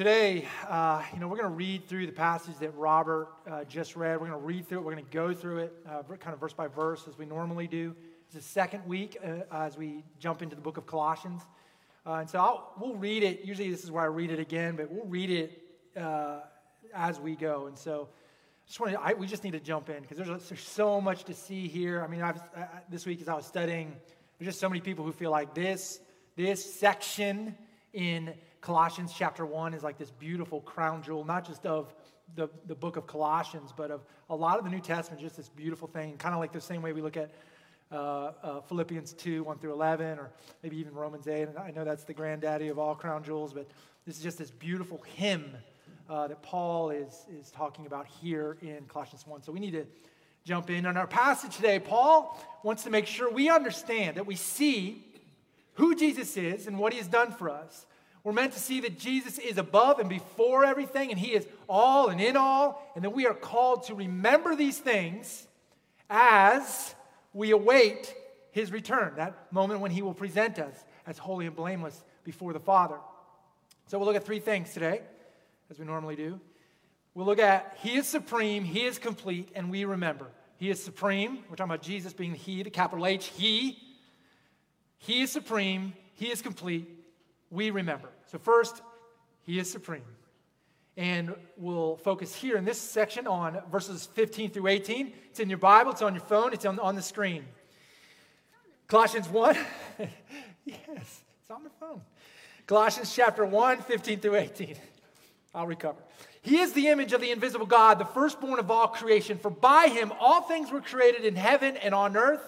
Today, uh, you know, we're going to read through the passage that Robert uh, just read. We're going to read through it. We're going to go through it uh, kind of verse by verse as we normally do. It's the second week uh, as we jump into the book of Colossians. Uh, and so I'll, we'll read it. Usually, this is where I read it again, but we'll read it uh, as we go. And so just wanted, I, we just need to jump in because there's, there's so much to see here. I mean, I've, this week as I was studying, there's just so many people who feel like this, this section in Colossians chapter 1 is like this beautiful crown jewel, not just of the, the book of Colossians, but of a lot of the New Testament, just this beautiful thing, kind of like the same way we look at uh, uh, Philippians 2, 1 through 11, or maybe even Romans 8. And I know that's the granddaddy of all crown jewels, but this is just this beautiful hymn uh, that Paul is, is talking about here in Colossians 1. So we need to jump in. On our passage today, Paul wants to make sure we understand that we see who Jesus is and what he has done for us. We're meant to see that Jesus is above and before everything, and He is all and in all, and that we are called to remember these things as we await His return, that moment when He will present us as holy and blameless before the Father. So we'll look at three things today, as we normally do. We'll look at He is supreme, He is complete, and we remember. He is supreme. We're talking about Jesus being the He, the capital H, He. He is supreme, He is complete, we remember. So, first, he is supreme. And we'll focus here in this section on verses 15 through 18. It's in your Bible, it's on your phone, it's on, on the screen. Colossians 1. yes, it's on the phone. Colossians chapter 1, 15 through 18. I'll recover. He is the image of the invisible God, the firstborn of all creation. For by him all things were created in heaven and on earth,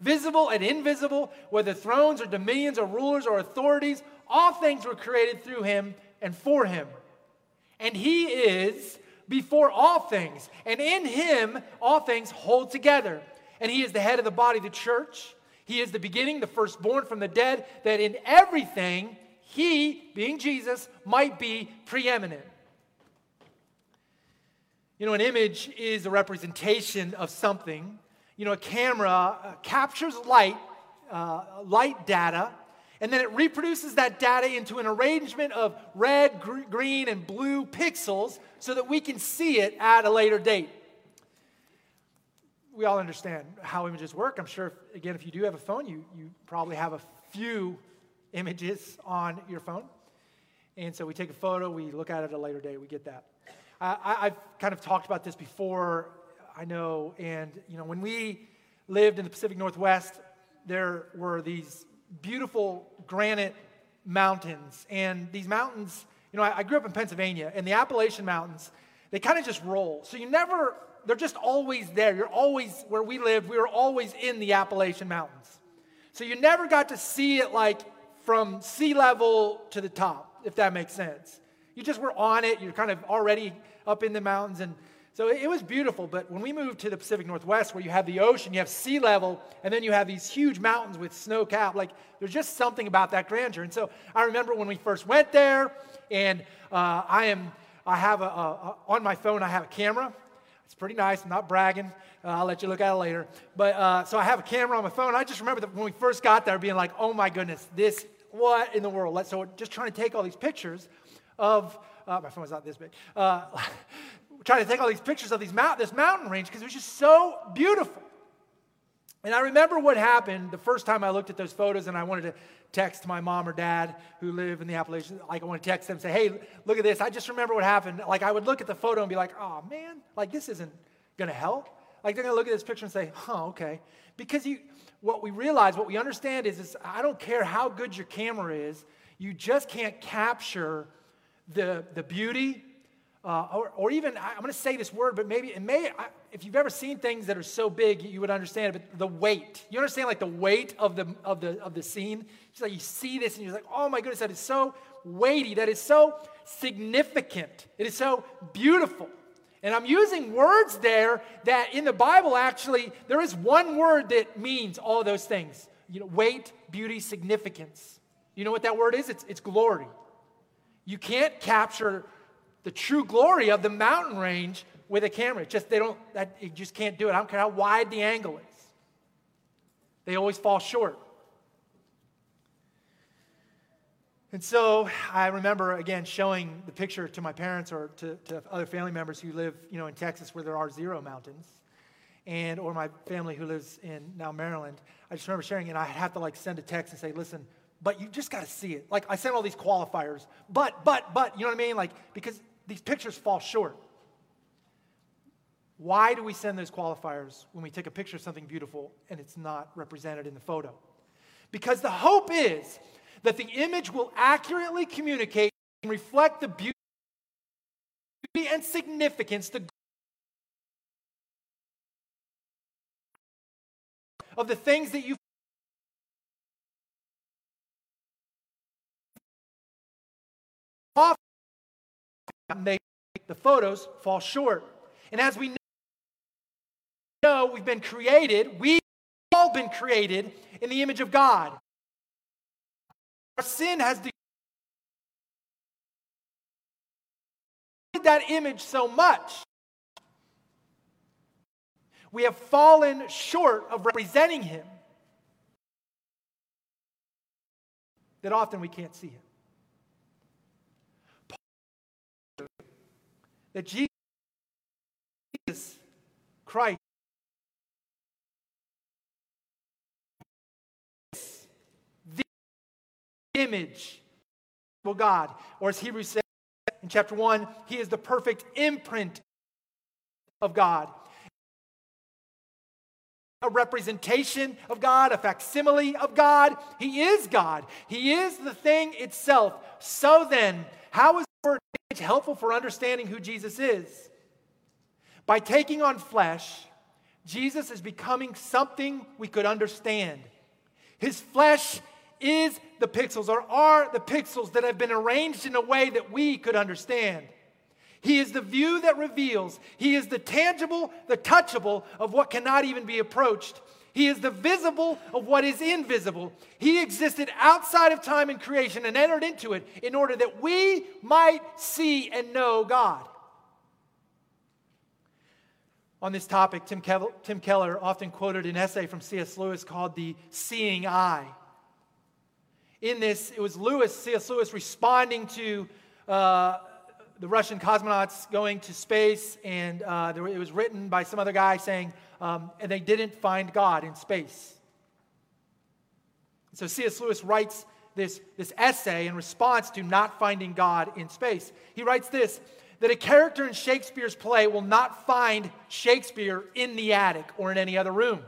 visible and invisible, whether thrones or dominions or rulers or authorities. All things were created through him and for him. And he is before all things, and in him all things hold together. And he is the head of the body, the church. He is the beginning, the firstborn from the dead, that in everything he, being Jesus, might be preeminent. You know, an image is a representation of something. You know, a camera uh, captures light, uh, light data, and then it reproduces that data into an arrangement of red, gr- green, and blue pixels so that we can see it at a later date. We all understand how images work. I'm sure, if, again, if you do have a phone, you, you probably have a few images on your phone. And so we take a photo, we look at it at a later date, we get that. I, I've kind of talked about this before, I know, and you know, when we lived in the Pacific Northwest, there were these beautiful granite mountains. And these mountains, you know, I, I grew up in Pennsylvania, and the Appalachian Mountains, they kind of just roll. So you never, they're just always there. You're always, where we live, we were always in the Appalachian Mountains. So you never got to see it like from sea level to the top, if that makes sense. You just were on it, you're kind of already up in the mountains, and so it was beautiful, but when we moved to the Pacific Northwest, where you have the ocean, you have sea level, and then you have these huge mountains with snow cap, like there's just something about that grandeur. And so I remember when we first went there, and uh, I am, I have a, a, on my phone, I have a camera. It's pretty nice. I'm not bragging. Uh, I'll let you look at it later. But uh, so I have a camera on my phone. I just remember that when we first got there, being like, "Oh my goodness, this what in the world?" So just trying to take all these pictures of uh, my phone is not this big. Trying to take all these pictures of these mount, this mountain range because it was just so beautiful. And I remember what happened the first time I looked at those photos and I wanted to text my mom or dad who live in the Appalachians. Like, I want to text them say, hey, look at this. I just remember what happened. Like, I would look at the photo and be like, oh, man, like, this isn't going to help. Like, they're going to look at this picture and say, huh, okay. Because you, what we realize, what we understand is, is I don't care how good your camera is, you just can't capture the, the beauty uh, or, or, even, I'm going to say this word, but maybe it may, if you've ever seen things that are so big, you would understand it, but the weight. You understand like the weight of the, of the, of the scene? It's like you see this and you're like, oh my goodness, that is so weighty, that is so significant, it is so beautiful. And I'm using words there that in the Bible, actually, there is one word that means all those things. You know, weight, beauty, significance. You know what that word is? It's, it's glory. You can't capture the true glory of the mountain range with a camera. It's just they don't, that, you just can't do it. I don't care how wide the angle is. They always fall short. And so I remember, again, showing the picture to my parents or to, to other family members who live, you know, in Texas where there are zero mountains, and or my family who lives in now Maryland. I just remember sharing, and I have to like send a text and say, listen, but you just got to see it. Like I sent all these qualifiers, but, but, but, you know what I mean? Like, because these pictures fall short. Why do we send those qualifiers when we take a picture of something beautiful and it's not represented in the photo? Because the hope is that the image will accurately communicate and reflect the beauty and significance the of the things that you make the photos fall short. And as we know, we've been created, we've all been created in the image of God. Our sin has degraded that image so much. We have fallen short of representing Him that often we can't see Him. That Jesus Christ is the image of God. Or as Hebrews says in chapter 1, he is the perfect imprint of God. A representation of God, a facsimile of God. He is God. He is the thing itself. So then, how is word helpful for understanding who Jesus is? By taking on flesh, Jesus is becoming something we could understand. His flesh is the pixels or are the pixels that have been arranged in a way that we could understand. He is the view that reveals. He is the tangible, the touchable of what cannot even be approached. He is the visible of what is invisible. He existed outside of time and creation and entered into it in order that we might see and know God. On this topic, Tim, Tim Keller often quoted an essay from C.S. Lewis called The Seeing Eye in this, it was Lewis, C.S. Lewis, responding to uh, the Russian cosmonauts going to space, and uh, there, it was written by some other guy saying, um, and they didn't find God in space. So C.S. Lewis writes this, this essay in response to not finding God in space. He writes this that a character in Shakespeare's play will not find Shakespeare in the attic or in any other room.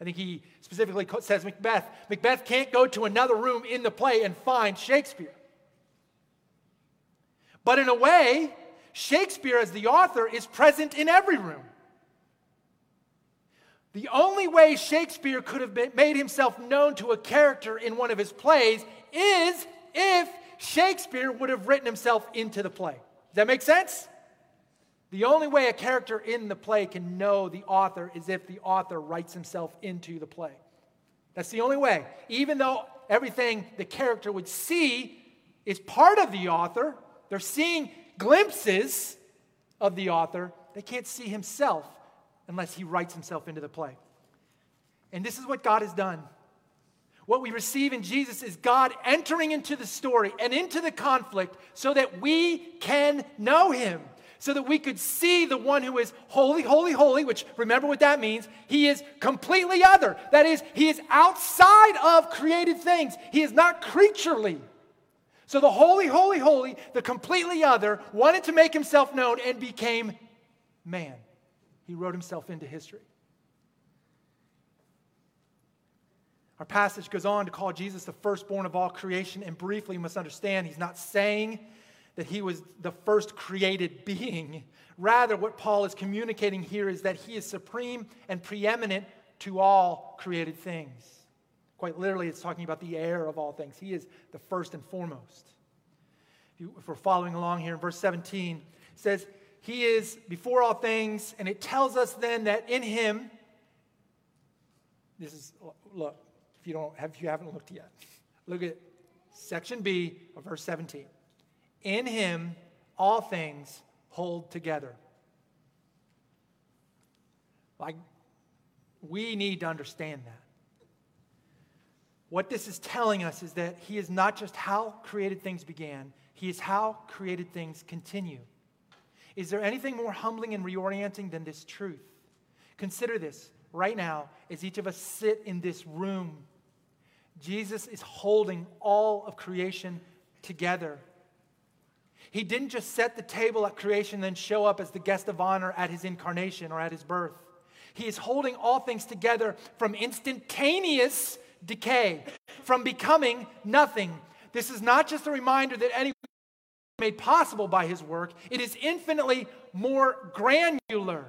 I think he specifically says Macbeth. Macbeth can't go to another room in the play and find Shakespeare. But in a way, Shakespeare, as the author, is present in every room. The only way Shakespeare could have made himself known to a character in one of his plays is if Shakespeare would have written himself into the play. Does that make sense? The only way a character in the play can know the author is if the author writes himself into the play. That's the only way. Even though everything the character would see is part of the author, they're seeing glimpses of the author, they can't see himself unless he writes himself into the play. And this is what God has done. What we receive in Jesus is God entering into the story and into the conflict so that we can know him so that we could see the one who is holy, holy, holy, which remember what that means. He is completely other. That is, he is outside of created things, he is not creaturely. So the holy, holy, holy, the completely other, wanted to make himself known and became man. He wrote himself into history. Our passage goes on to call Jesus the firstborn of all creation, and briefly, you must understand, he's not saying that he was the first created being. Rather, what Paul is communicating here is that he is supreme and preeminent to all created things. Quite literally, it's talking about the heir of all things. He is the first and foremost. If we're following along here in verse 17, it says, He is before all things, and it tells us then that in Him, this is, look, if you, don't if you haven't looked yet, look at section B of verse 17. In him, all things hold together. Like, we need to understand that. What this is telling us is that He is not just how created things began, He is how created things continue. Is there anything more humbling and reorienting than this truth? Consider this right now as each of us sit in this room. Jesus is holding all of creation together. He didn't just set the table at creation, then show up as the guest of honor at his incarnation or at his birth. He is holding all things together from instantaneous decay, from becoming nothing. This is not just a reminder that anyone made possible by his work, it is infinitely more granular.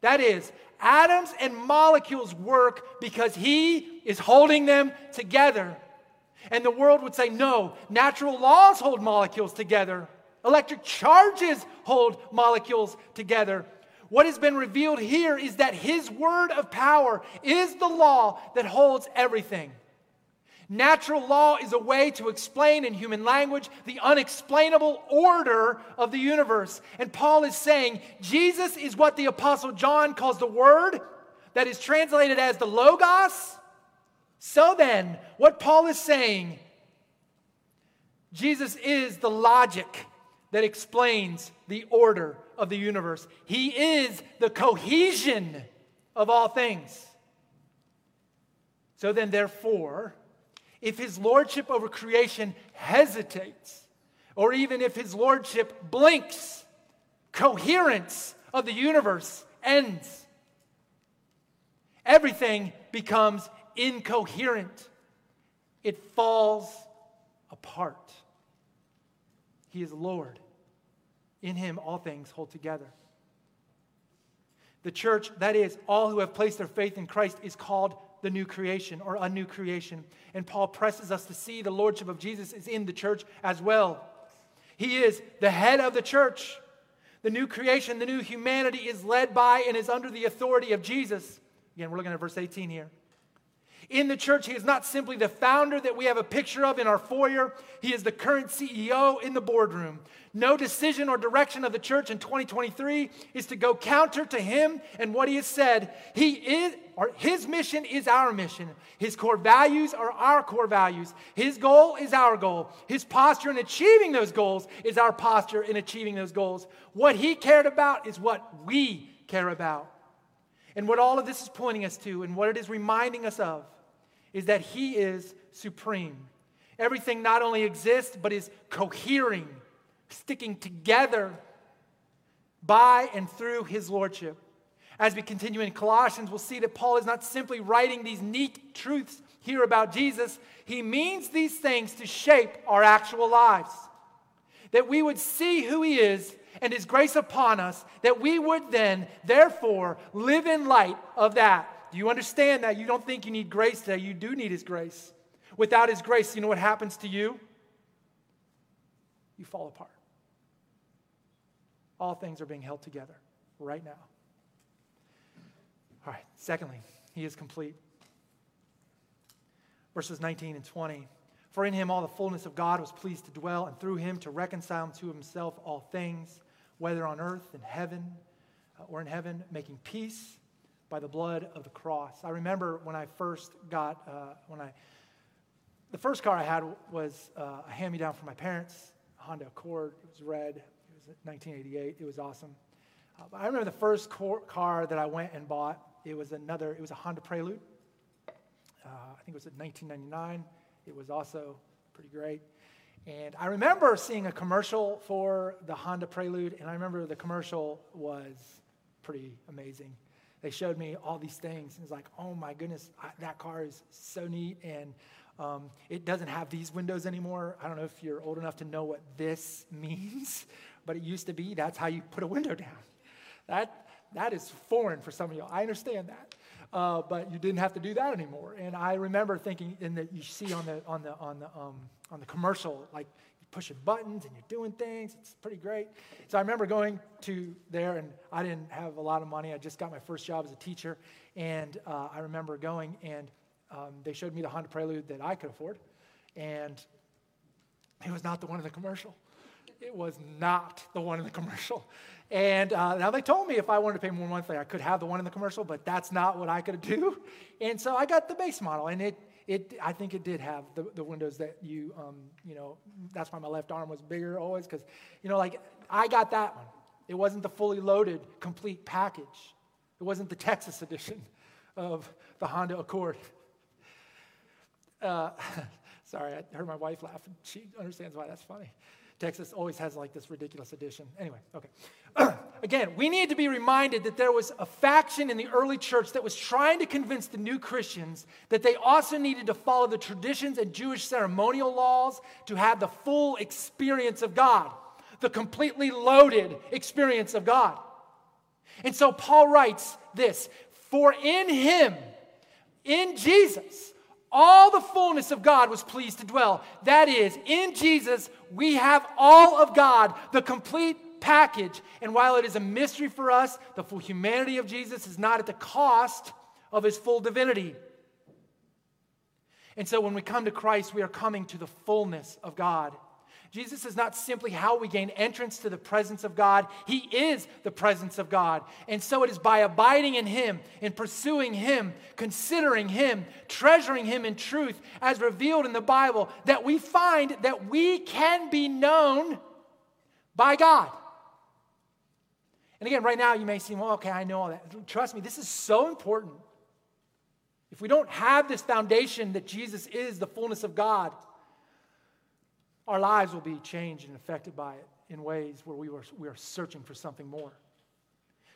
That is, atoms and molecules work because he is holding them together. And the world would say, no, natural laws hold molecules together. Electric charges hold molecules together. What has been revealed here is that his word of power is the law that holds everything. Natural law is a way to explain in human language the unexplainable order of the universe. And Paul is saying Jesus is what the Apostle John calls the Word, that is translated as the Logos. So then, what Paul is saying, Jesus is the logic that explains the order of the universe. He is the cohesion of all things. So then, therefore, if his lordship over creation hesitates, or even if his lordship blinks, coherence of the universe ends. Everything becomes incoherent, it falls apart. He is Lord. In him, all things hold together. The church, that is, all who have placed their faith in Christ, is called the new creation or a new creation. And Paul presses us to see the lordship of Jesus is in the church as well. He is the head of the church. The new creation, the new humanity is led by and is under the authority of Jesus. Again, we're looking at verse 18 here. In the church, he is not simply the founder that we have a picture of in our foyer, he is the current CEO in the boardroom. No decision or direction of the church in 2023 is to go counter to him and what he has said. He is, his mission is our mission. His core values are our core values. His goal is our goal. His posture in achieving those goals is our posture in achieving those goals. What he cared about is what we care about. And what all of this is pointing us to and what it is reminding us of is that He is supreme. Everything not only exists, but is cohering, sticking together by and through His Lordship. As we continue in Colossians, we'll see that Paul is not simply writing these neat truths here about Jesus, he means these things to shape our actual lives. That we would see who He is and His grace upon us, that we would then, therefore, live in light of that. Do you understand that? You don't think you need grace today. You do need His grace. Without His grace, you know what happens to you? You fall apart. All things are being held together right now. All right, secondly, He is complete. Verses 19 and 20. For in him all the fullness of God was pleased to dwell, and through him to reconcile to himself all things, whether on earth, in heaven, uh, or in heaven, making peace by the blood of the cross. I remember when I first got, uh, when I, the first car I had was uh, a hand me down from my parents, Honda Accord. It was red. It was 1988. It was awesome. Uh, I remember the first car that I went and bought. It was another, it was a Honda Prelude. Uh, I think it was in 1999. It was also pretty great. And I remember seeing a commercial for the Honda Prelude, and I remember the commercial was pretty amazing they showed me all these things. And it's like, oh my goodness, I, that car is so neat. And um, it doesn't have these windows anymore. I don't know if you're old enough to know what this means, but it used to be that's how you put a window down. That, that is foreign for some of you. I understand that. Uh, but you didn't have to do that anymore. And I remember thinking, in that you see on the on the on the um, on the commercial, like pushing buttons and you're doing things. It's pretty great. So I remember going to there, and I didn't have a lot of money. I just got my first job as a teacher. And uh, I remember going, and um, they showed me the Honda Prelude that I could afford. And it was not the one in the commercial. It was not the one in the commercial. And uh, now they told me if I wanted to pay more monthly, I could have the one in the commercial, but that's not what I could do. And so I got the base model, and it it, I think it did have the, the windows that you, um, you know, that's why my left arm was bigger always, because, you know, like I got that one. It wasn't the fully loaded, complete package. It wasn't the Texas edition of the Honda Accord. Uh, sorry, I heard my wife laugh, and she understands why that's funny. Texas always has like this ridiculous edition. Anyway, okay. Again, we need to be reminded that there was a faction in the early church that was trying to convince the new Christians that they also needed to follow the traditions and Jewish ceremonial laws to have the full experience of God, the completely loaded experience of God. And so Paul writes this For in him, in Jesus, all the fullness of God was pleased to dwell. That is, in Jesus, we have all of God, the complete package. And while it is a mystery for us, the full humanity of Jesus is not at the cost of his full divinity. And so when we come to Christ, we are coming to the fullness of God. Jesus is not simply how we gain entrance to the presence of God, He is the presence of God. And so it is by abiding in Him, in pursuing Him, considering Him, treasuring Him in truth, as revealed in the Bible, that we find that we can be known by God. And again, right now you may seem, well, okay, I know all that. Trust me, this is so important. If we don't have this foundation that Jesus is the fullness of God, our lives will be changed and affected by it in ways where we, were, we are searching for something more.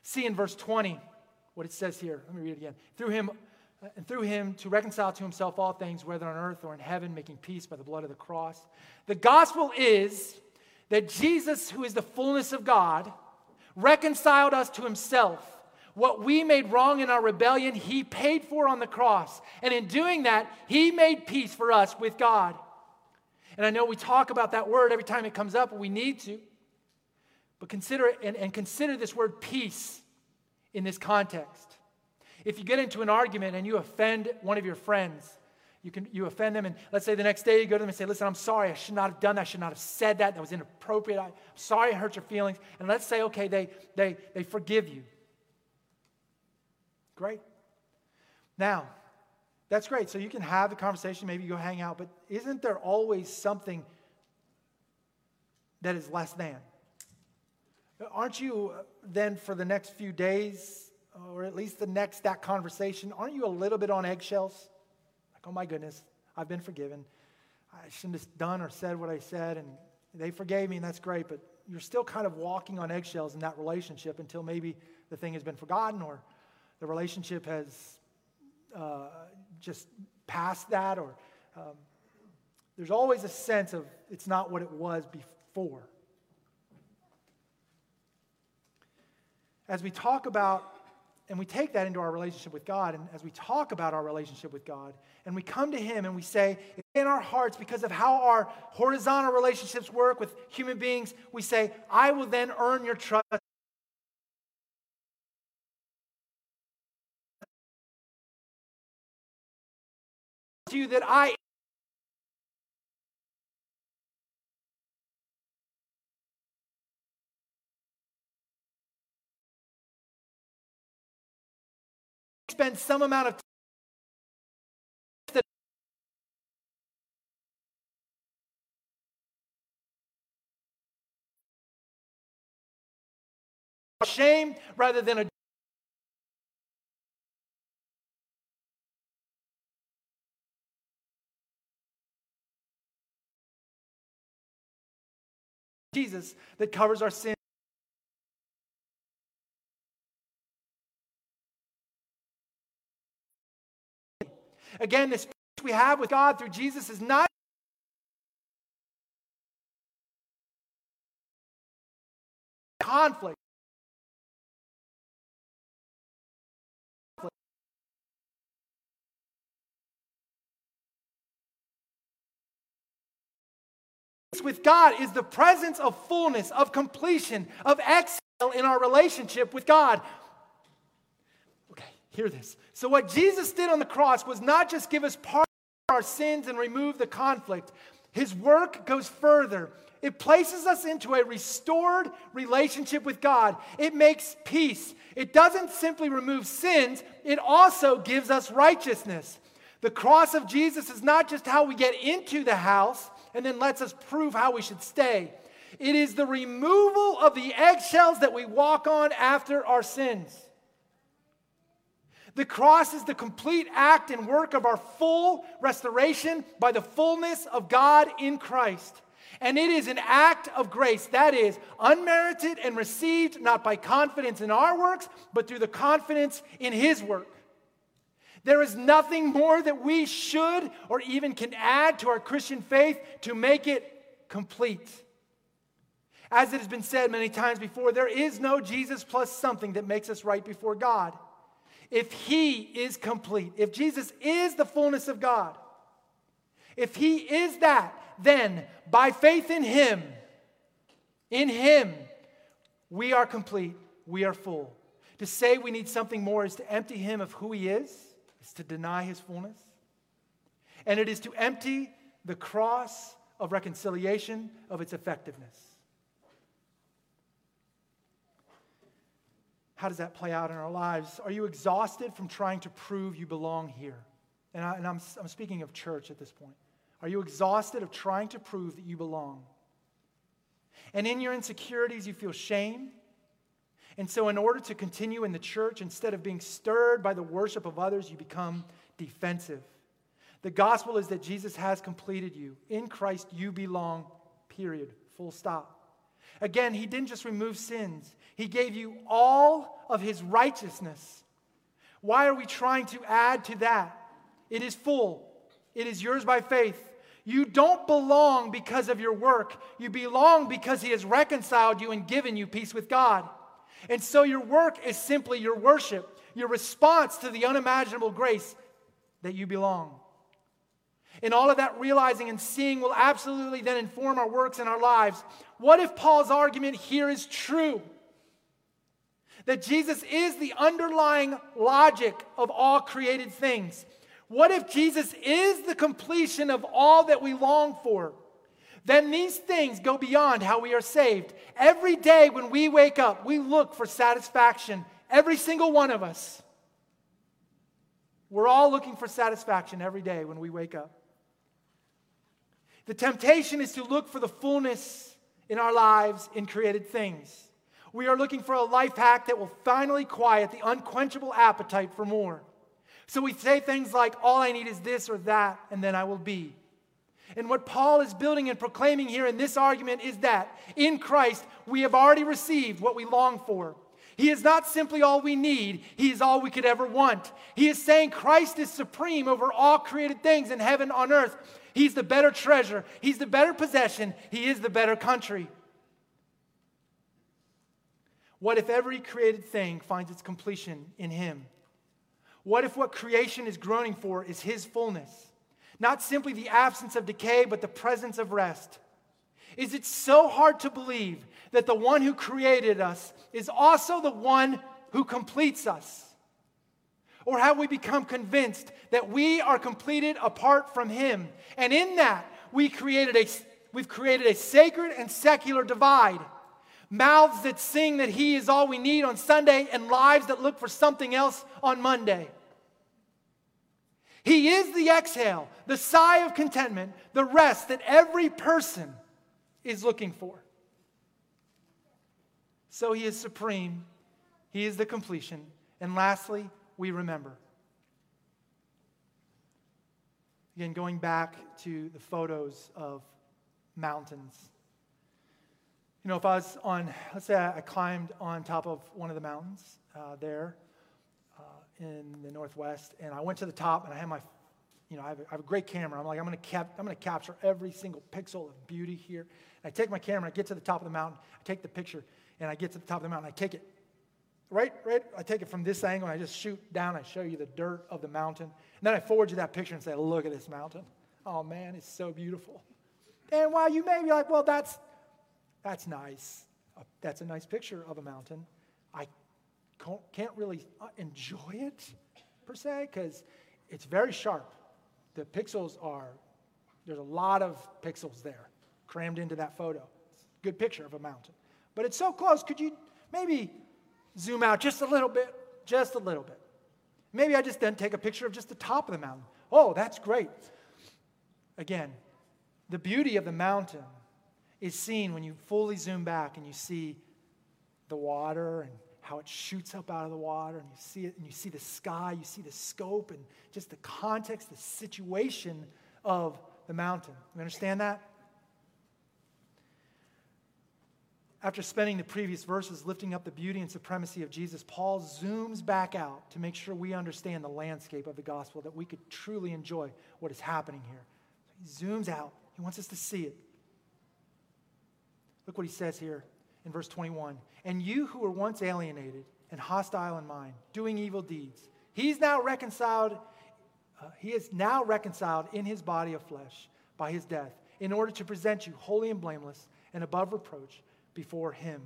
See in verse 20 what it says here. Let me read it again. Through him, and through him to reconcile to himself all things, whether on earth or in heaven, making peace by the blood of the cross. The gospel is that Jesus, who is the fullness of God, reconciled us to himself. What we made wrong in our rebellion, he paid for on the cross. And in doing that, he made peace for us with God. And I know we talk about that word every time it comes up, we need to. But consider it and, and consider this word peace in this context. If you get into an argument and you offend one of your friends, you can you offend them, and let's say the next day you go to them and say, Listen, I'm sorry, I should not have done that, I should not have said that, that was inappropriate. I'm sorry I hurt your feelings. And let's say, okay, they they they forgive you. Great. Now, that's great. So you can have the conversation, maybe you go hang out, but isn't there always something that is less than? Aren't you uh, then for the next few days, or at least the next that conversation, aren't you a little bit on eggshells? Like, oh my goodness, I've been forgiven. I shouldn't have done or said what I said, and they forgave me, and that's great, but you're still kind of walking on eggshells in that relationship until maybe the thing has been forgotten or the relationship has uh, just past that, or um, there's always a sense of it's not what it was before. As we talk about, and we take that into our relationship with God, and as we talk about our relationship with God, and we come to Him and we say, in our hearts, because of how our horizontal relationships work with human beings, we say, I will then earn your trust you that I spend some amount of time shame rather than a Jesus that covers our sin. Again, this we have with God through Jesus is not conflict. With God is the presence of fullness, of completion, of excel in our relationship with God. Okay, hear this. So, what Jesus did on the cross was not just give us part of our sins and remove the conflict, His work goes further. It places us into a restored relationship with God. It makes peace. It doesn't simply remove sins, it also gives us righteousness. The cross of Jesus is not just how we get into the house and then lets us prove how we should stay. It is the removal of the eggshells that we walk on after our sins. The cross is the complete act and work of our full restoration by the fullness of God in Christ. And it is an act of grace, that is, unmerited and received not by confidence in our works, but through the confidence in His work. There is nothing more that we should or even can add to our Christian faith to make it complete. As it has been said many times before, there is no Jesus plus something that makes us right before God. If He is complete, if Jesus is the fullness of God, if He is that, then by faith in Him, in Him, we are complete, we are full. To say we need something more is to empty Him of who He is, is to deny His fullness. And it is to empty the cross of reconciliation of its effectiveness. How does that play out in our lives? Are you exhausted from trying to prove you belong here? And, I, am I'm speaking of church at this point. Are you exhausted of trying to prove that you belong? And in your insecurities, you feel shame. And so, in order to continue in the church, instead of being stirred by the worship of others, you become defensive. The gospel is that Jesus has completed you. In Christ, you belong, period. Full stop. Again, he didn't just remove sins, he gave you all of his righteousness. Why are we trying to add to that? It is full, it is yours by faith. You don't belong because of your work. You belong because he has reconciled you and given you peace with God. And so your work is simply your worship, your response to the unimaginable grace that you belong. And all of that realizing and seeing will absolutely then inform our works and our lives. What if Paul's argument here is true? That Jesus is the underlying logic of all created things. What if Jesus is the completion of all that we long for? Then these things go beyond how we are saved. Every day when we wake up, we look for satisfaction. Every single one of us. We're all looking for satisfaction every day when we wake up. The temptation is to look for the fullness in our lives in created things. We are looking for a life hack that will finally quiet the unquenchable appetite for more. So we say things like, All I need is this or that, and then I will be. And what Paul is building and proclaiming here in this argument is that in Christ we have already received what we long for. He is not simply all we need, He is all we could ever want. He is saying Christ is supreme over all created things in heaven, on earth. He's the better treasure, He's the better possession, He is the better country. What if every created thing finds its completion in Him? What if what creation is groaning for is His fullness? Not simply the absence of decay, but the presence of rest. Is it so hard to believe that the one who created us is also the one who completes us? Or have we become convinced that we are completed apart from Him? And in that, we created a, we've created a sacred and secular divide. Mouths that sing that He is all we need on Sunday, and lives that look for something else on Monday. He is the exhale, the sigh of contentment, the rest that every person is looking for. So He is supreme, He is the completion. And lastly, we remember. Again, going back to the photos of mountains. You know, if I was on, let's say I climbed on top of one of the mountains uh, there in the Northwest, and I went to the top and I had my, you know, I have a, I have a great camera. I'm like, I'm to cap, I'm to capture every single pixel of beauty here. And I take my camera, I get to the top of the mountain, I take the picture, and I get to the top of the mountain, I take it right, right? I take it from this angle and I just shoot down. I show you the dirt of the mountain. And then I forward you that picture and say, look at this mountain. Oh man, it's so beautiful. And while you may be like, well, that's, that's nice. Uh, that's a nice picture of a mountain. Can't really uh, enjoy it per se because it's very sharp. The pixels are, there's a lot of pixels there crammed into that photo. Good picture of a mountain. But it's so close. Could you maybe zoom out just a little bit, just a little bit. Maybe I just then take a picture of just the top of the mountain. Oh, that's great. Again, the beauty of the mountain is seen when you fully zoom back and you see the water and how it shoots up out of the water and you see it and you see the sky, you see the scope and just the context, the situation of the mountain. You understand that? After spending the previous verses lifting up the beauty and supremacy of Jesus, Paul zooms back out to make sure we understand the landscape of the gospel, that we could truly enjoy what is happening here. So he zooms out, he wants us to see it. Look what he says here in verse 21 And you who were once alienated and hostile in mind, doing evil deeds, he's now reconciled. Uh, he is now reconciled in his body of flesh by his death, in order to present you holy and blameless and above reproach before him.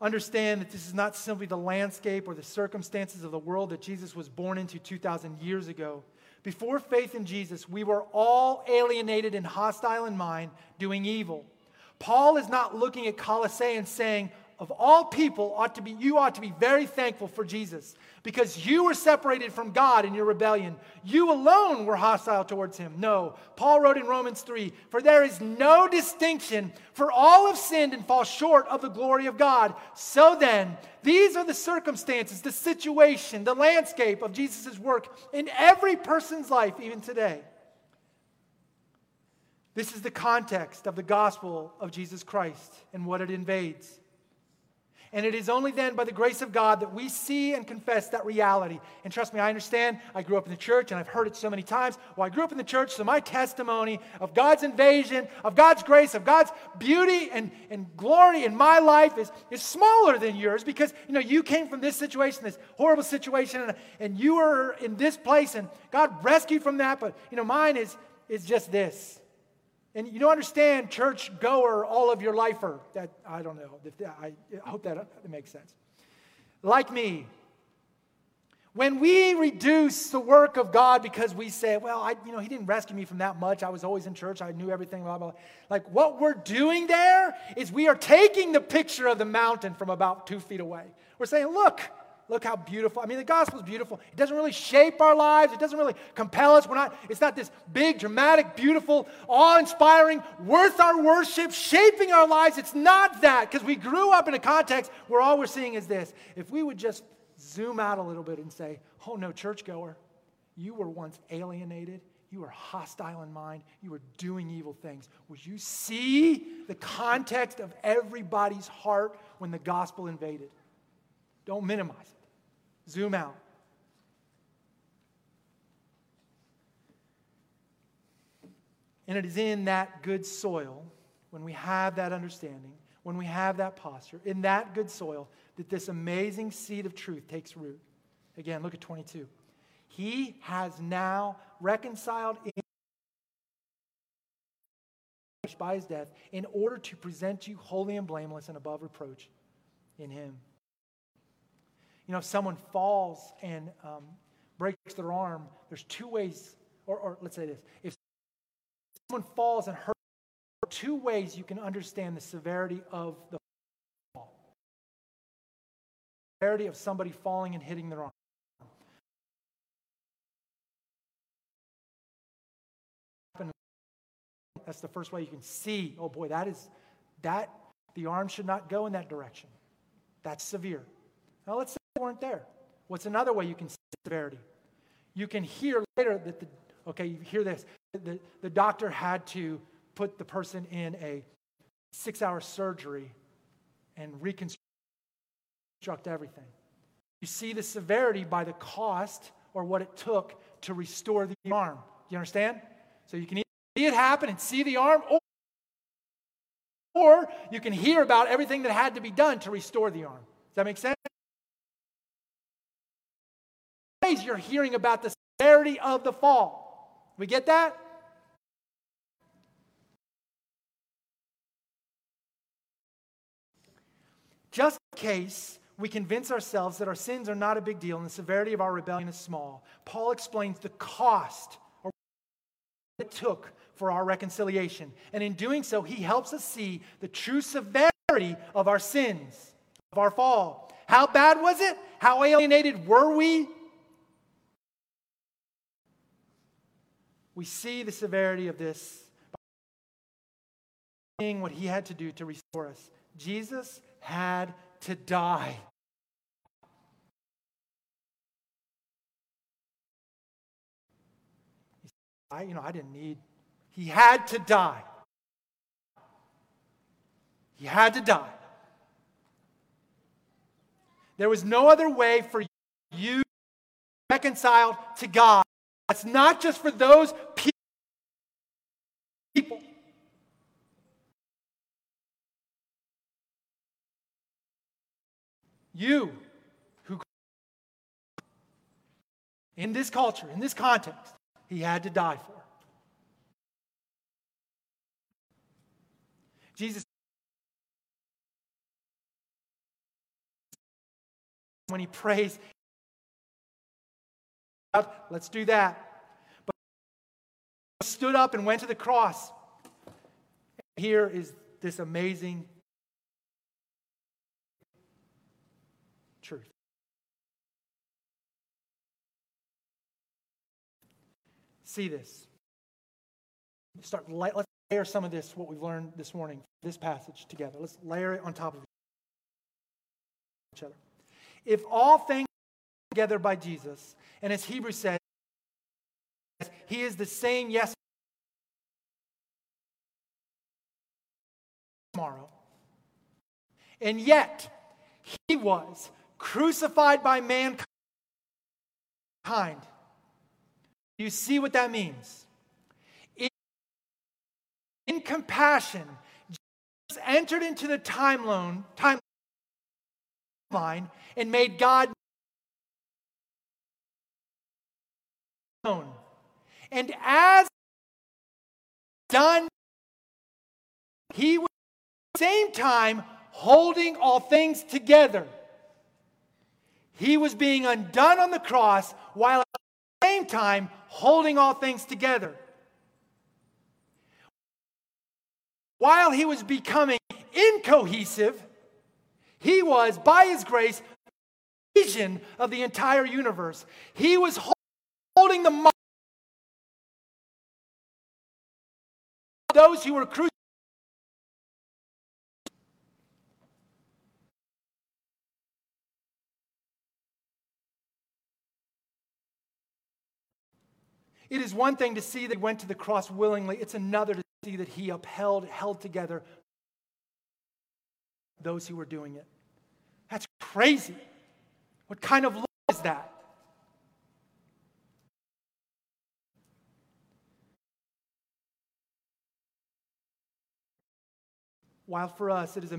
Understand that this is not simply the landscape or the circumstances of the world that Jesus was born into 2,000 years ago. Before faith in Jesus, we were all alienated and hostile in mind, doing evil. Paul is not looking at Colossae and saying, of all people ought to be you ought to be very thankful for Jesus because you were separated from God in your rebellion. You alone were hostile towards him. No. Paul wrote in Romans 3 for there is no distinction for all have sinned and fall short of the glory of God. So then these are the circumstances the situation the landscape of Jesus' work in every person's life even today this is the context of the gospel of Jesus Christ and what it invades and it is only then, by the grace of God, that we see and confess that reality. And trust me, I understand. I grew up in the church and I've heard it so many times. Well, I grew up in the church, so my testimony of God's invasion, of God's grace, of God's beauty and, and glory in my life is, is smaller than yours because, you know, you came from this situation, this horrible situation, and, and you were in this place and God rescued from that. But, you know, mine is, is just this. And you don't understand church goer all of your lifer. That I don't know. I hope that, makes sense. Like me, when we reduce the work of God because we say, well, I, you know, he didn't rescue me from that much. I was always in church. I knew everything, blah, blah, blah. Like what we're doing there is we are taking the picture of the mountain from about two feet away. We're saying, look, Look how beautiful. I mean, the gospel is beautiful. It doesn't really shape our lives. It doesn't really compel us. We're not, it's not this big, dramatic, beautiful, awe-inspiring, worth our worship, shaping our lives. It's not that, because we grew up in a context where all we're seeing is this. If we would just zoom out a little bit and say, oh no, churchgoer, you were once alienated. You were hostile in mind. You were doing evil things. Would you see the context of everybody's heart when the gospel invaded? Don't minimize it. Zoom out. And it is in that good soil, when we have that understanding, when we have that posture, in that good soil, that this amazing seed of truth takes root. Again, look at 22. He has now reconciled in by his death in order to present you holy and blameless and above reproach in him. You know, if someone falls and um, breaks their arm, there's two ways, or, or let's say this if someone falls and hurts, two ways you can understand the severity of the fall. The severity of somebody falling and hitting their arm. That's the first way you can see, oh boy, that is, that, the arm should not go in that direction. That's severe. Now let's weren't there. What's another way you can see severity? You can hear later that the, okay, you hear this. The, the doctor had to put the person in a six hour surgery and reconstruct everything. You see the severity by the cost or what it took to restore the arm. You understand? So you can see it happen and see the arm, or, or you can hear about everything that had to be done to restore the arm. Does that make sense? You're hearing about the severity of the fall. We get that? Just in case we convince ourselves that our sins are not a big deal and the severity of our rebellion is small, Paul explains the cost or it took for our reconciliation. And in doing so, he helps us see the true severity of our sins, of our fall How bad was it? How alienated were we? We see the severity of this by seeing what he had to do to restore us. Jesus had to die. I, you know, I didn't need, he had to die. He had to die. There was no other way for you to reconcile to God. That's not just for those people. You who, in this culture, in this context, he had to die for. Jesus, when he prays, let's do that. But stood up and went to the cross. Here is this amazing truth. See this. Start. Let's layer some of this, what we've learned this morning, this passage together. Let's layer it on top of each other. If all things together by Jesus, and as Hebrews says, He is the same yes tomorrow, and yet He was crucified by mankind you see what that means? In, in compassion, Jesus entered into the timeline, timeline and made God known. And as done, he was at the same time holding all things together. He was being undone on the cross while at the same time holding all things together. While he was becoming incohesive, he was, by his grace, the vision of the entire universe. He was holding the mind those who were crucified. It is one thing to see that he went to the cross willingly, it's another to see that he upheld, held together those who were doing it. That's crazy. What kind of love is that? While for us it is a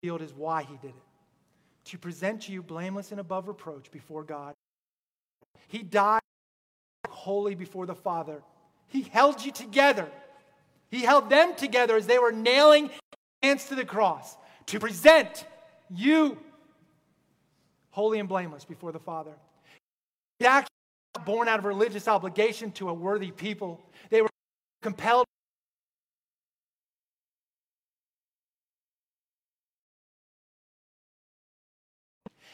field is why he did it. To present you blameless and above reproach before God he died holy before the Father. He held you together. He held them together as they were nailing hands to the cross to present you holy and blameless before the Father. He actually born out of religious obligation to a worthy people. They were compelled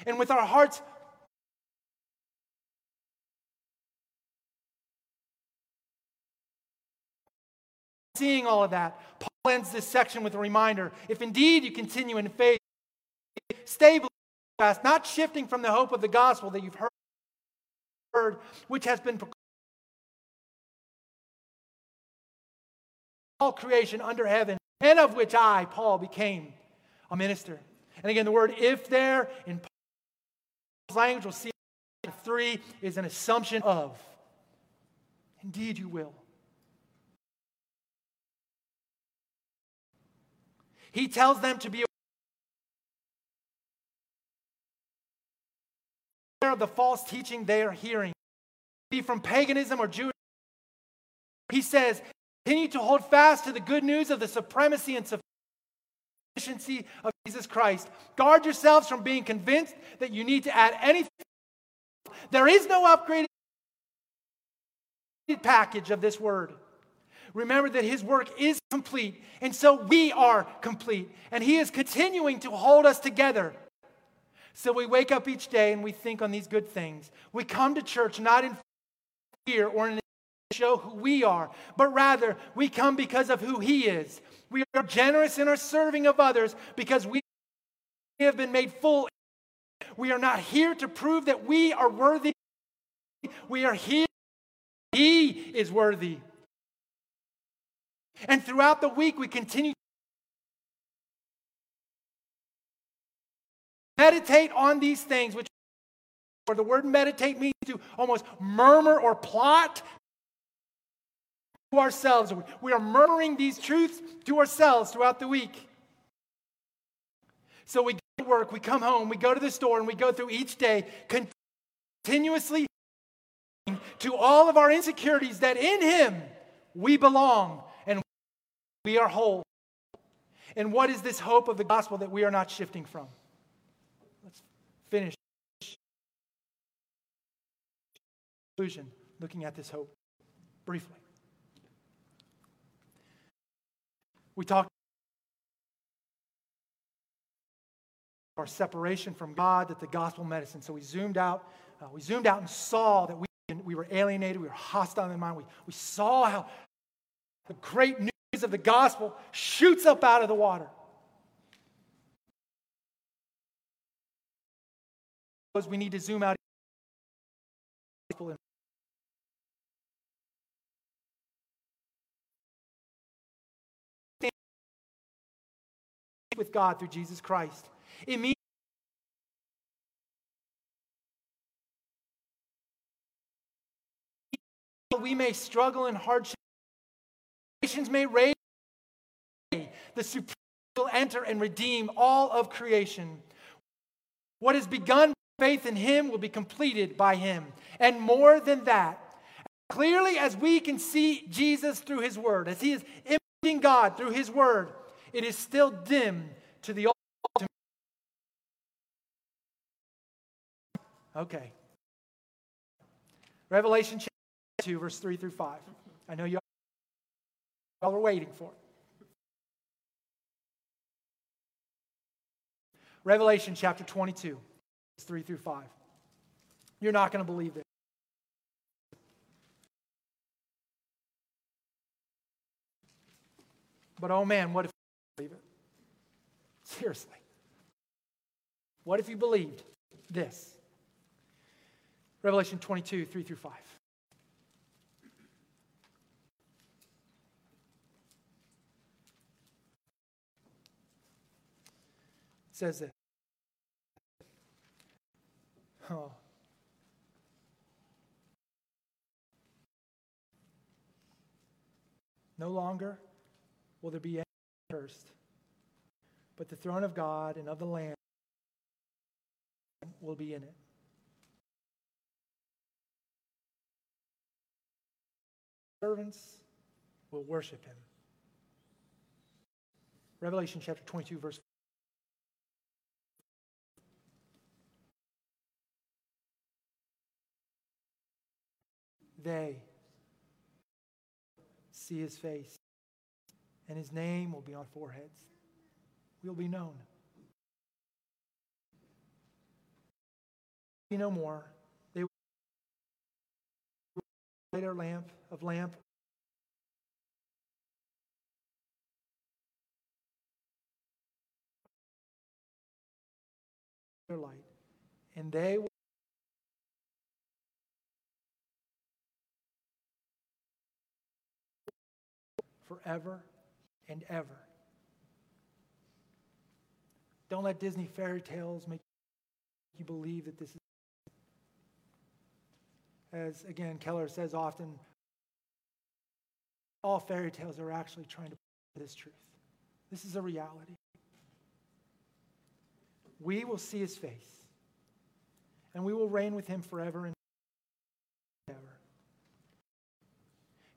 And with our hearts Seeing all of that, Paul ends this section with a reminder if indeed you continue in faith, stay fast, not shifting from the hope of the gospel that you've heard, which has been proclaimed, all creation under heaven, and of which I, Paul, became a minister. And again, the word if there in language, we'll see three is an assumption of. Indeed, you will. He tells them to be aware of the false teaching they are hearing, be from paganism or Judaism. He says, continue to hold fast to the good news of the supremacy and sufficiency of Jesus Christ. Guard yourselves from being convinced that you need to add anything. There is no upgraded package of this word. Remember that his work is complete, and so we are complete. And he is continuing to hold us together. So we wake up each day and we think on these good things. We come to church not in fear or in show who we are, but rather we come because of who he is. We are generous in our serving of others because we have been made full. We are not here to prove that we are worthy. We are here. He is worthy. And throughout the week, we continue meditate on these things, which or the word meditate means to almost murmur or plot ourselves. We are murmuring these truths to ourselves throughout the week. So we go to work, we come home, we go to the store, and we go through each day continuously to all of our insecurities that in Him we belong and we are whole. And what is this hope of the gospel that we are not shifting from? Let's finish. Conclusion, looking at this hope briefly. We talked our separation from God, that the gospel medicine. So we zoomed out. Uh, we zoomed out and saw that we, we were alienated. We were hostile in mind. We, we saw how the great news of the gospel shoots up out of the water. Because we need to zoom out with God through Jesus Christ. It means we may struggle in hardship, nations may rage, the Supreme will enter and redeem all of creation. What is begun faith in Him will be completed by Him. And more than that, clearly as we can see Jesus through His Word, as He is imaging God through His Word, it is still dim to the ultimate. Okay. Revelation chapter 2, verse 3 through 5. I know you all are waiting for it. Revelation chapter 22, 3 through 5. You're not going to believe this. But oh man, what if believe it? Seriously. What if you believed this? Revelation 22, 3 through 5. It says this. Oh. No longer will there be cursed, but the throne of God and of the Lamb will be in it. Servants will worship him. Revelation chapter 22, verse They see his face and his name will be on foreheads. We'll be known. Be no more. They will light our lamp of lamp. Their light, and they will. Forever and ever. Don't let Disney fairy tales make you believe that this is. As again, Keller says often, all fairy tales are actually trying to this truth. This is a reality. We will see his face, and we will reign with him forever and ever.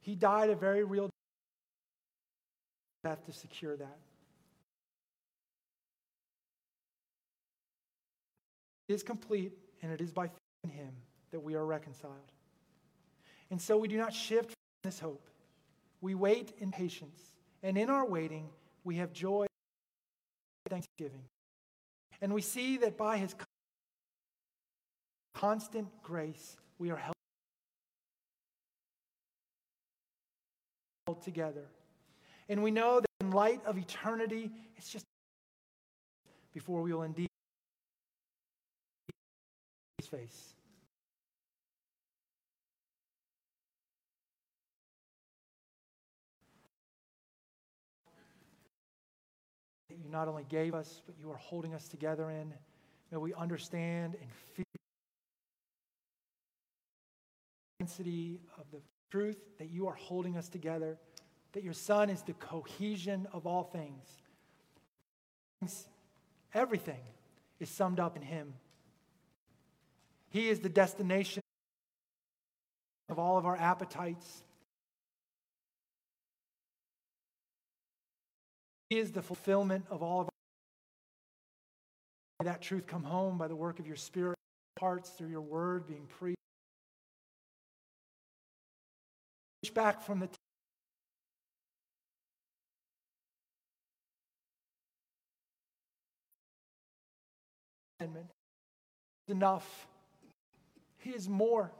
He died a very real death to secure that. It is complete, and it is by faith in Him that we are reconciled. And so we do not shift from this hope. We wait in patience, and in our waiting, we have joy and thanksgiving. And we see that by his constant grace, we are held together. And we know that in light of eternity, it's just before we will indeed his face. That you not only gave us, but you are holding us together in. May we understand and feel the intensity of the truth that you are holding us together, that your Son is the cohesion of all things. Everything is summed up in Him. He is the destination of all of our appetites. He is the fulfillment of all of our. May that truth come home by the work of your Spirit, hearts through your word being preached. Back from the enough. He is more.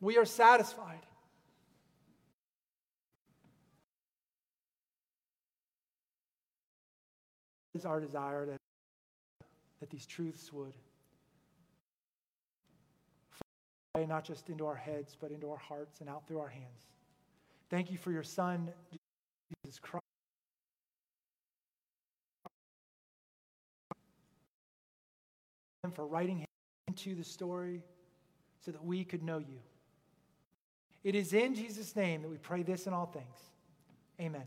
We are satisfied. It is our desire that, that these truths would fly not just into our heads, but into our hearts and out through our hands. Thank you for your Son, Jesus Christ. For writing into the story so that we could know you. It is in Jesus' name that we pray this in all things. Amen.